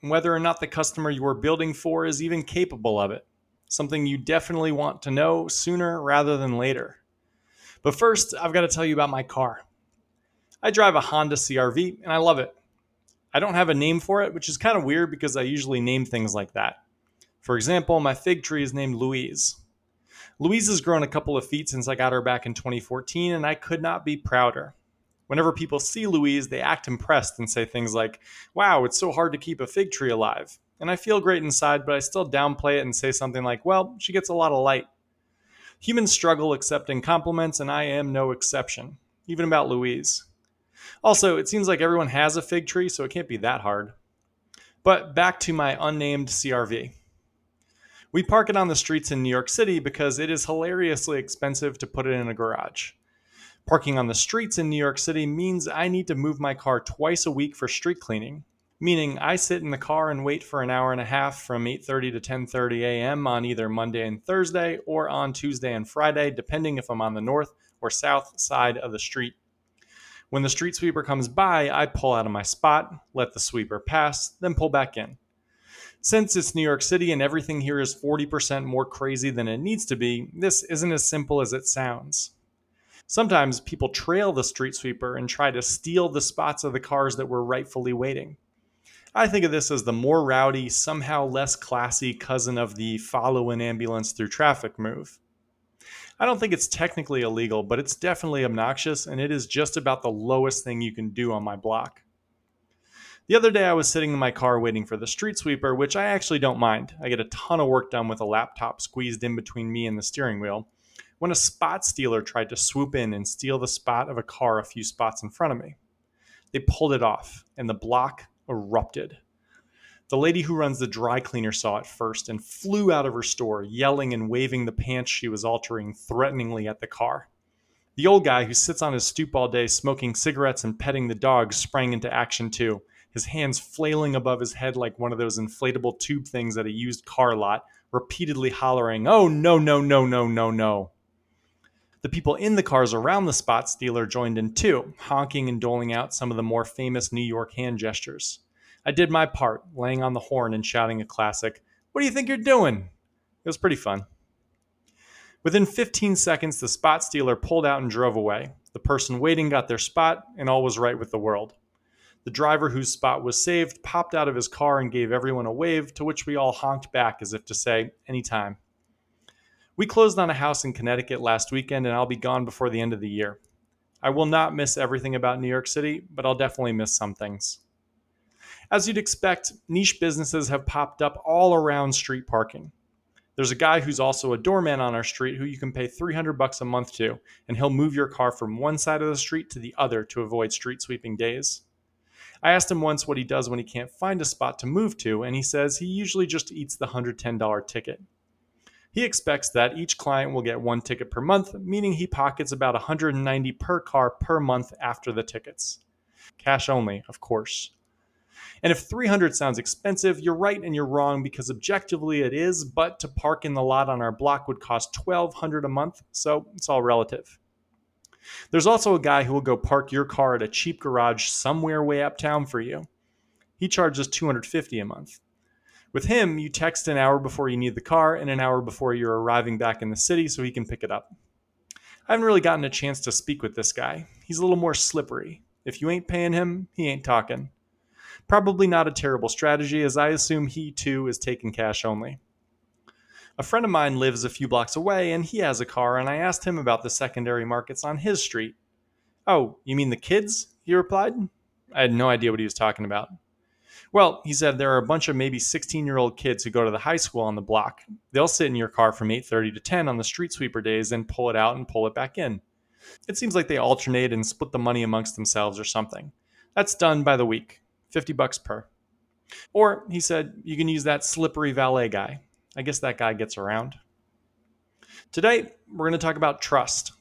whether or not the customer you are building for is even capable of it. Something you definitely want to know sooner rather than later. But first, I've got to tell you about my car. I drive a Honda CRV and I love it. I don't have a name for it, which is kind of weird because I usually name things like that. For example, my fig tree is named Louise. Louise has grown a couple of feet since I got her back in 2014, and I could not be prouder. Whenever people see Louise, they act impressed and say things like, Wow, it's so hard to keep a fig tree alive. And I feel great inside, but I still downplay it and say something like, Well, she gets a lot of light. Humans struggle accepting compliments, and I am no exception, even about Louise. Also, it seems like everyone has a fig tree, so it can't be that hard. But back to my unnamed CRV. We park it on the streets in New York City because it is hilariously expensive to put it in a garage. Parking on the streets in New York City means I need to move my car twice a week for street cleaning, meaning I sit in the car and wait for an hour and a half from 8:30 to 10:30 a.m. on either Monday and Thursday or on Tuesday and Friday, depending if I'm on the north or south side of the street. When the street sweeper comes by, I pull out of my spot, let the sweeper pass, then pull back in. Since it's New York City and everything here is 40% more crazy than it needs to be, this isn't as simple as it sounds. Sometimes people trail the street sweeper and try to steal the spots of the cars that were rightfully waiting. I think of this as the more rowdy, somehow less classy cousin of the follow an ambulance through traffic move. I don't think it's technically illegal, but it's definitely obnoxious, and it is just about the lowest thing you can do on my block. The other day, I was sitting in my car waiting for the street sweeper, which I actually don't mind. I get a ton of work done with a laptop squeezed in between me and the steering wheel when a spot stealer tried to swoop in and steal the spot of a car a few spots in front of me. They pulled it off, and the block erupted. The lady who runs the dry cleaner saw it first and flew out of her store, yelling and waving the pants she was altering threateningly at the car. The old guy who sits on his stoop all day smoking cigarettes and petting the dog sprang into action too, his hands flailing above his head like one of those inflatable tube things at a used car lot, repeatedly hollering, Oh, no, no, no, no, no, no. The people in the cars around the spot stealer joined in too, honking and doling out some of the more famous New York hand gestures. I did my part, laying on the horn and shouting a classic, What do you think you're doing? It was pretty fun. Within 15 seconds, the spot stealer pulled out and drove away. The person waiting got their spot, and all was right with the world. The driver whose spot was saved popped out of his car and gave everyone a wave, to which we all honked back as if to say, Anytime. We closed on a house in Connecticut last weekend, and I'll be gone before the end of the year. I will not miss everything about New York City, but I'll definitely miss some things. As you'd expect, niche businesses have popped up all around street parking. There's a guy who's also a doorman on our street who you can pay 300 bucks a month to, and he'll move your car from one side of the street to the other to avoid street sweeping days. I asked him once what he does when he can't find a spot to move to, and he says he usually just eats the $110 ticket. He expects that each client will get one ticket per month, meaning he pockets about 190 per car per month after the tickets. Cash only, of course. And if 300 sounds expensive, you're right and you're wrong because objectively it is, but to park in the lot on our block would cost 1200 a month, so it's all relative. There's also a guy who will go park your car at a cheap garage somewhere way uptown for you. He charges 250 a month. With him, you text an hour before you need the car and an hour before you're arriving back in the city so he can pick it up. I haven't really gotten a chance to speak with this guy. He's a little more slippery. If you ain't paying him, he ain't talking. Probably not a terrible strategy, as I assume he too is taking cash only. A friend of mine lives a few blocks away and he has a car, and I asked him about the secondary markets on his street. Oh, you mean the kids? He replied. I had no idea what he was talking about. Well, he said there are a bunch of maybe 16 year old kids who go to the high school on the block. They'll sit in your car from 8:30 to 10 on the street sweeper days and pull it out and pull it back in. It seems like they alternate and split the money amongst themselves or something. That's done by the week, 50 bucks per. Or he said, you can use that slippery valet guy. I guess that guy gets around. Today, we're going to talk about trust.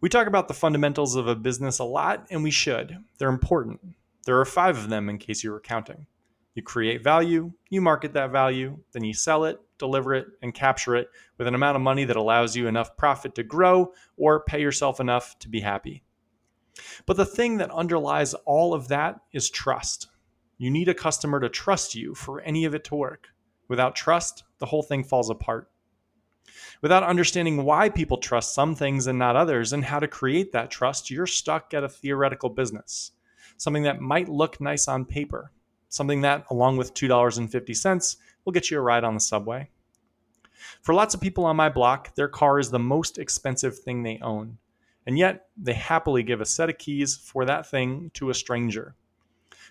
We talk about the fundamentals of a business a lot, and we should. They're important. There are five of them in case you were counting. You create value, you market that value, then you sell it, deliver it, and capture it with an amount of money that allows you enough profit to grow or pay yourself enough to be happy. But the thing that underlies all of that is trust. You need a customer to trust you for any of it to work. Without trust, the whole thing falls apart. Without understanding why people trust some things and not others and how to create that trust, you're stuck at a theoretical business. Something that might look nice on paper, something that, along with $2.50, will get you a ride on the subway. For lots of people on my block, their car is the most expensive thing they own, and yet they happily give a set of keys for that thing to a stranger.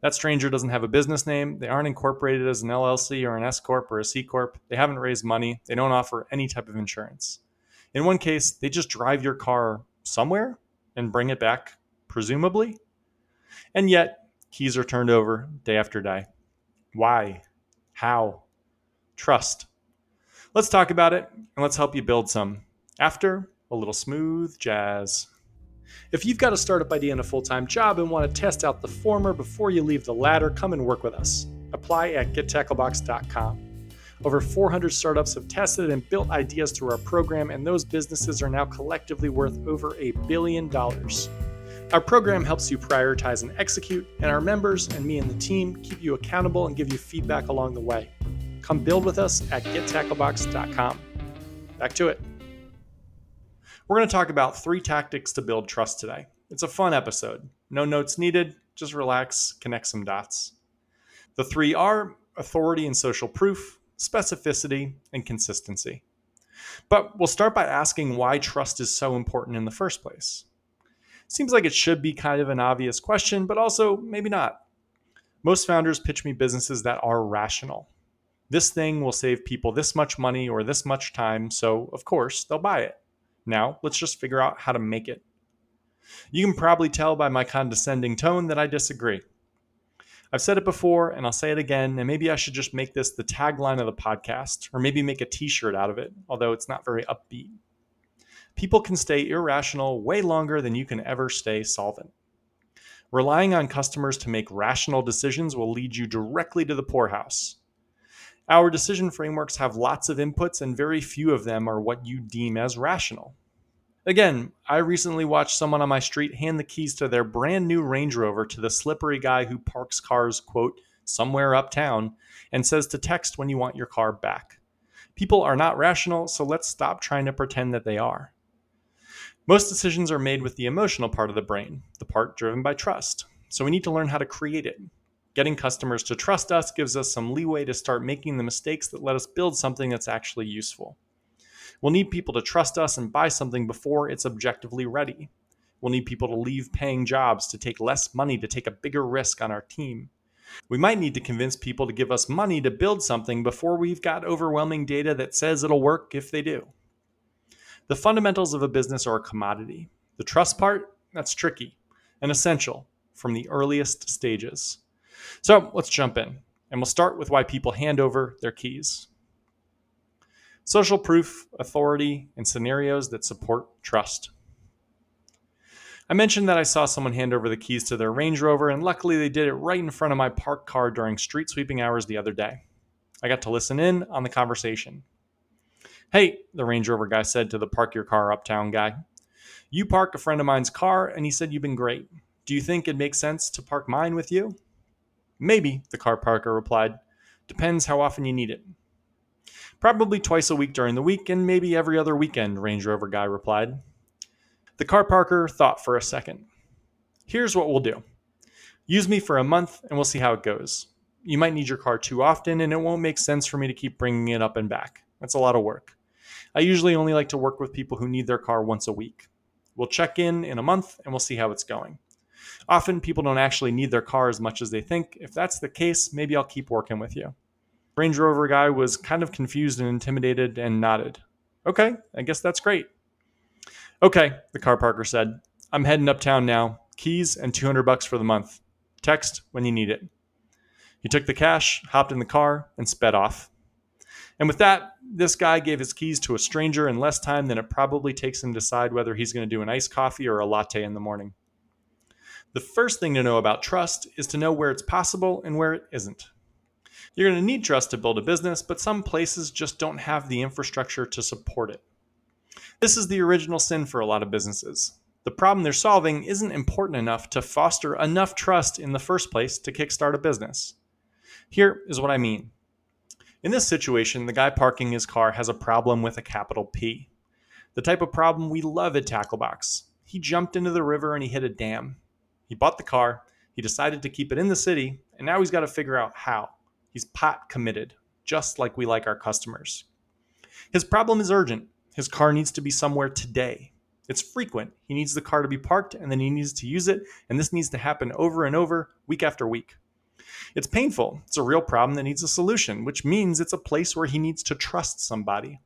That stranger doesn't have a business name, they aren't incorporated as an LLC or an S Corp or a C Corp, they haven't raised money, they don't offer any type of insurance. In one case, they just drive your car somewhere and bring it back, presumably. And yet, Keys are turned over day after day. Why? How? Trust. Let's talk about it and let's help you build some. After a little smooth jazz. If you've got a startup idea and a full time job and want to test out the former before you leave the latter, come and work with us. Apply at gettacklebox.com. Over 400 startups have tested and built ideas through our program, and those businesses are now collectively worth over a billion dollars. Our program helps you prioritize and execute, and our members and me and the team keep you accountable and give you feedback along the way. Come build with us at gettacklebox.com. Back to it. We're going to talk about three tactics to build trust today. It's a fun episode. No notes needed, just relax, connect some dots. The three are authority and social proof, specificity, and consistency. But we'll start by asking why trust is so important in the first place. Seems like it should be kind of an obvious question, but also maybe not. Most founders pitch me businesses that are rational. This thing will save people this much money or this much time, so of course they'll buy it. Now, let's just figure out how to make it. You can probably tell by my condescending tone that I disagree. I've said it before and I'll say it again, and maybe I should just make this the tagline of the podcast, or maybe make a t shirt out of it, although it's not very upbeat people can stay irrational way longer than you can ever stay solvent. Relying on customers to make rational decisions will lead you directly to the poorhouse. Our decision frameworks have lots of inputs, and very few of them are what you deem as rational. Again, I recently watched someone on my street hand the keys to their brand new Range Rover to the slippery guy who parks cars, quote, somewhere uptown and says to text when you want your car back. People are not rational, so let's stop trying to pretend that they are. Most decisions are made with the emotional part of the brain, the part driven by trust. So we need to learn how to create it. Getting customers to trust us gives us some leeway to start making the mistakes that let us build something that's actually useful. We'll need people to trust us and buy something before it's objectively ready. We'll need people to leave paying jobs, to take less money, to take a bigger risk on our team. We might need to convince people to give us money to build something before we've got overwhelming data that says it'll work if they do. The fundamentals of a business are a commodity. The trust part, that's tricky and essential from the earliest stages. So let's jump in, and we'll start with why people hand over their keys. Social proof, authority, and scenarios that support trust. I mentioned that I saw someone hand over the keys to their Range Rover, and luckily they did it right in front of my parked car during street sweeping hours the other day. I got to listen in on the conversation. Hey, the Range Rover guy said to the park your car uptown guy. You parked a friend of mine's car and he said you've been great. Do you think it makes sense to park mine with you? Maybe, the car parker replied. Depends how often you need it. Probably twice a week during the week and maybe every other weekend, Range Rover guy replied. The car parker thought for a second. Here's what we'll do use me for a month and we'll see how it goes. You might need your car too often and it won't make sense for me to keep bringing it up and back. That's a lot of work. I usually only like to work with people who need their car once a week. We'll check in in a month and we'll see how it's going. Often people don't actually need their car as much as they think. If that's the case, maybe I'll keep working with you. Range Rover guy was kind of confused and intimidated and nodded. Okay, I guess that's great. Okay, the car parker said. I'm heading uptown now. Keys and 200 bucks for the month. Text when you need it. He took the cash, hopped in the car, and sped off. And with that, this guy gave his keys to a stranger in less time than it probably takes him to decide whether he's going to do an iced coffee or a latte in the morning. The first thing to know about trust is to know where it's possible and where it isn't. You're going to need trust to build a business, but some places just don't have the infrastructure to support it. This is the original sin for a lot of businesses. The problem they're solving isn't important enough to foster enough trust in the first place to kickstart a business. Here is what I mean. In this situation, the guy parking his car has a problem with a capital P. The type of problem we love at Tacklebox. He jumped into the river and he hit a dam. He bought the car, he decided to keep it in the city, and now he's got to figure out how. He's pot committed, just like we like our customers. His problem is urgent. His car needs to be somewhere today. It's frequent. He needs the car to be parked and then he needs to use it, and this needs to happen over and over, week after week. It's painful. It's a real problem that needs a solution, which means it's a place where he needs to trust somebody.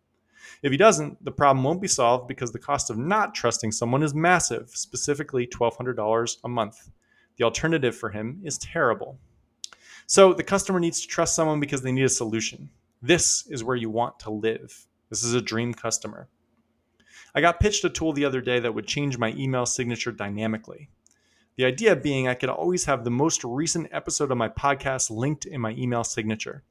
If he doesn't, the problem won't be solved because the cost of not trusting someone is massive, specifically $1,200 a month. The alternative for him is terrible. So the customer needs to trust someone because they need a solution. This is where you want to live. This is a dream customer. I got pitched a tool the other day that would change my email signature dynamically. The idea being I could always have the most recent episode of my podcast linked in my email signature.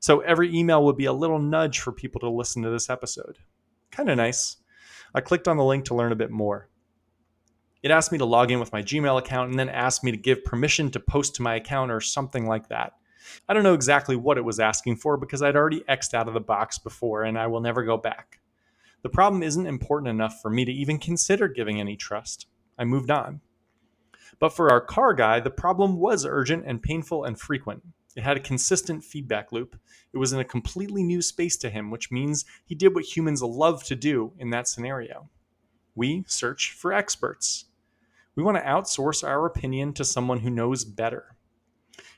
So every email would be a little nudge for people to listen to this episode. Kind of nice. I clicked on the link to learn a bit more. It asked me to log in with my Gmail account and then asked me to give permission to post to my account or something like that. I don't know exactly what it was asking for because I'd already X'd out of the box before and I will never go back. The problem isn't important enough for me to even consider giving any trust. I moved on. But for our car guy, the problem was urgent and painful and frequent. It had a consistent feedback loop. It was in a completely new space to him, which means he did what humans love to do in that scenario. We search for experts. We want to outsource our opinion to someone who knows better.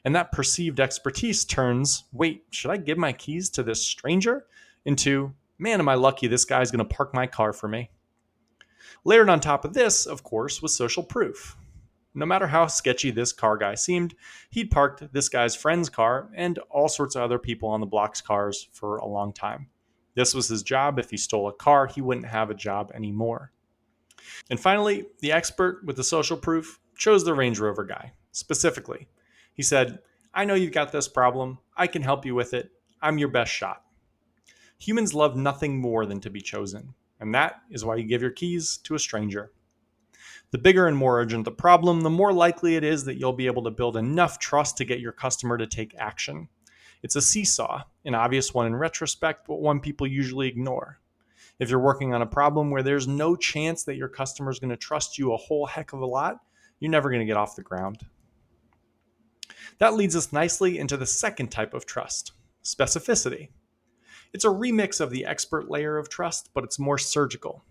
And that perceived expertise turns wait, should I give my keys to this stranger? into man, am I lucky this guy's going to park my car for me. Layered on top of this, of course, was social proof. No matter how sketchy this car guy seemed, he'd parked this guy's friend's car and all sorts of other people on the block's cars for a long time. This was his job. If he stole a car, he wouldn't have a job anymore. And finally, the expert with the social proof chose the Range Rover guy. Specifically, he said, I know you've got this problem. I can help you with it. I'm your best shot. Humans love nothing more than to be chosen, and that is why you give your keys to a stranger. The bigger and more urgent the problem, the more likely it is that you'll be able to build enough trust to get your customer to take action. It's a seesaw, an obvious one in retrospect, but one people usually ignore. If you're working on a problem where there's no chance that your customer is going to trust you a whole heck of a lot, you're never going to get off the ground. That leads us nicely into the second type of trust specificity. It's a remix of the expert layer of trust, but it's more surgical.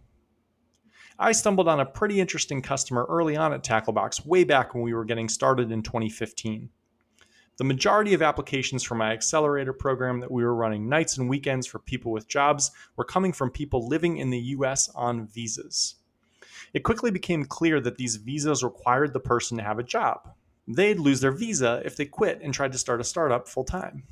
I stumbled on a pretty interesting customer early on at Tacklebox, way back when we were getting started in 2015. The majority of applications for my accelerator program that we were running nights and weekends for people with jobs were coming from people living in the US on visas. It quickly became clear that these visas required the person to have a job. They'd lose their visa if they quit and tried to start a startup full time.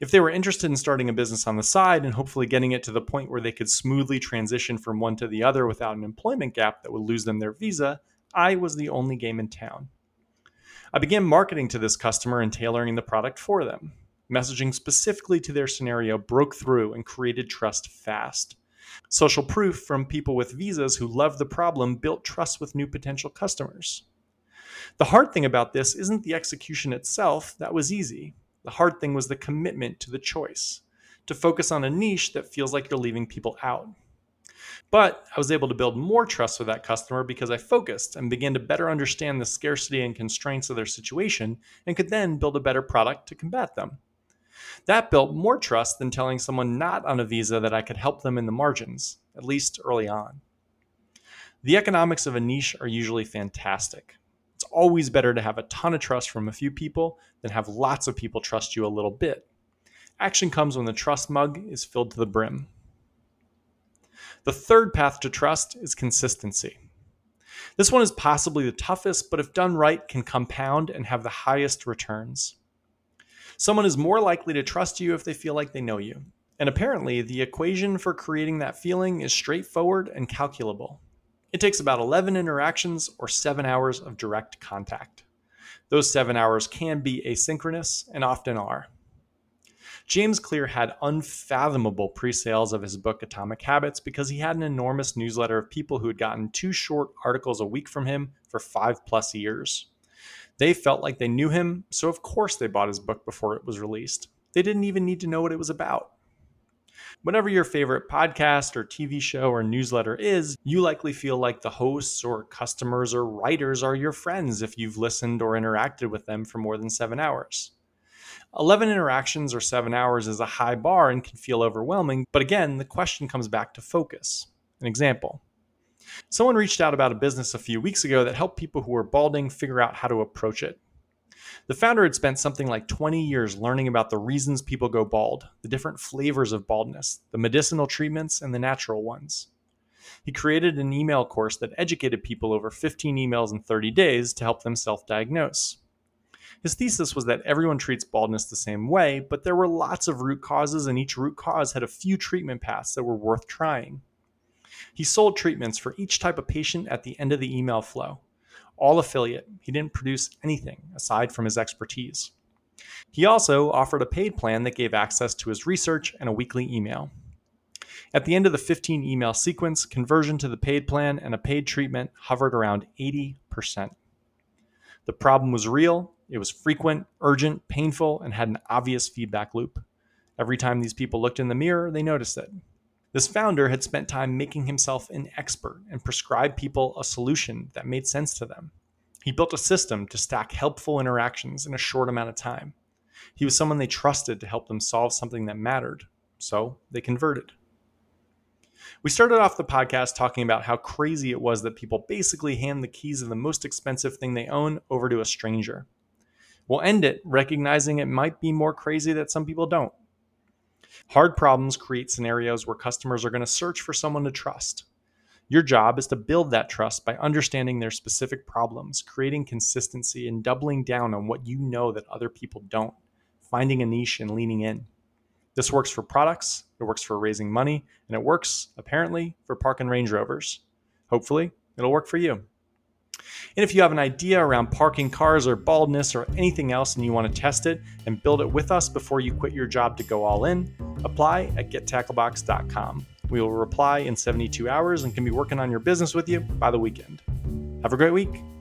If they were interested in starting a business on the side and hopefully getting it to the point where they could smoothly transition from one to the other without an employment gap that would lose them their visa, I was the only game in town. I began marketing to this customer and tailoring the product for them. Messaging specifically to their scenario broke through and created trust fast. Social proof from people with visas who loved the problem built trust with new potential customers. The hard thing about this isn't the execution itself, that was easy. The hard thing was the commitment to the choice, to focus on a niche that feels like you're leaving people out. But I was able to build more trust with that customer because I focused and began to better understand the scarcity and constraints of their situation and could then build a better product to combat them. That built more trust than telling someone not on a visa that I could help them in the margins, at least early on. The economics of a niche are usually fantastic always better to have a ton of trust from a few people than have lots of people trust you a little bit. Action comes when the trust mug is filled to the brim. The third path to trust is consistency. This one is possibly the toughest, but if done right, can compound and have the highest returns. Someone is more likely to trust you if they feel like they know you. And apparently, the equation for creating that feeling is straightforward and calculable. It takes about 11 interactions or 7 hours of direct contact. Those 7 hours can be asynchronous and often are. James Clear had unfathomable pre sales of his book Atomic Habits because he had an enormous newsletter of people who had gotten two short articles a week from him for five plus years. They felt like they knew him, so of course they bought his book before it was released. They didn't even need to know what it was about. Whatever your favorite podcast or TV show or newsletter is, you likely feel like the hosts or customers or writers are your friends if you've listened or interacted with them for more than seven hours. 11 interactions or seven hours is a high bar and can feel overwhelming, but again, the question comes back to focus. An example Someone reached out about a business a few weeks ago that helped people who were balding figure out how to approach it. The founder had spent something like 20 years learning about the reasons people go bald, the different flavors of baldness, the medicinal treatments, and the natural ones. He created an email course that educated people over 15 emails in 30 days to help them self diagnose. His thesis was that everyone treats baldness the same way, but there were lots of root causes, and each root cause had a few treatment paths that were worth trying. He sold treatments for each type of patient at the end of the email flow. All affiliate, he didn't produce anything aside from his expertise. He also offered a paid plan that gave access to his research and a weekly email. At the end of the 15 email sequence, conversion to the paid plan and a paid treatment hovered around 80%. The problem was real, it was frequent, urgent, painful, and had an obvious feedback loop. Every time these people looked in the mirror, they noticed it. This founder had spent time making himself an expert and prescribed people a solution that made sense to them. He built a system to stack helpful interactions in a short amount of time. He was someone they trusted to help them solve something that mattered, so they converted. We started off the podcast talking about how crazy it was that people basically hand the keys of the most expensive thing they own over to a stranger. We'll end it recognizing it might be more crazy that some people don't. Hard problems create scenarios where customers are going to search for someone to trust. Your job is to build that trust by understanding their specific problems, creating consistency, and doubling down on what you know that other people don't, finding a niche and leaning in. This works for products, it works for raising money, and it works, apparently, for park and Range Rovers. Hopefully, it'll work for you. And if you have an idea around parking cars or baldness or anything else and you want to test it and build it with us before you quit your job to go all in, apply at gettacklebox.com. We will reply in 72 hours and can be working on your business with you by the weekend. Have a great week.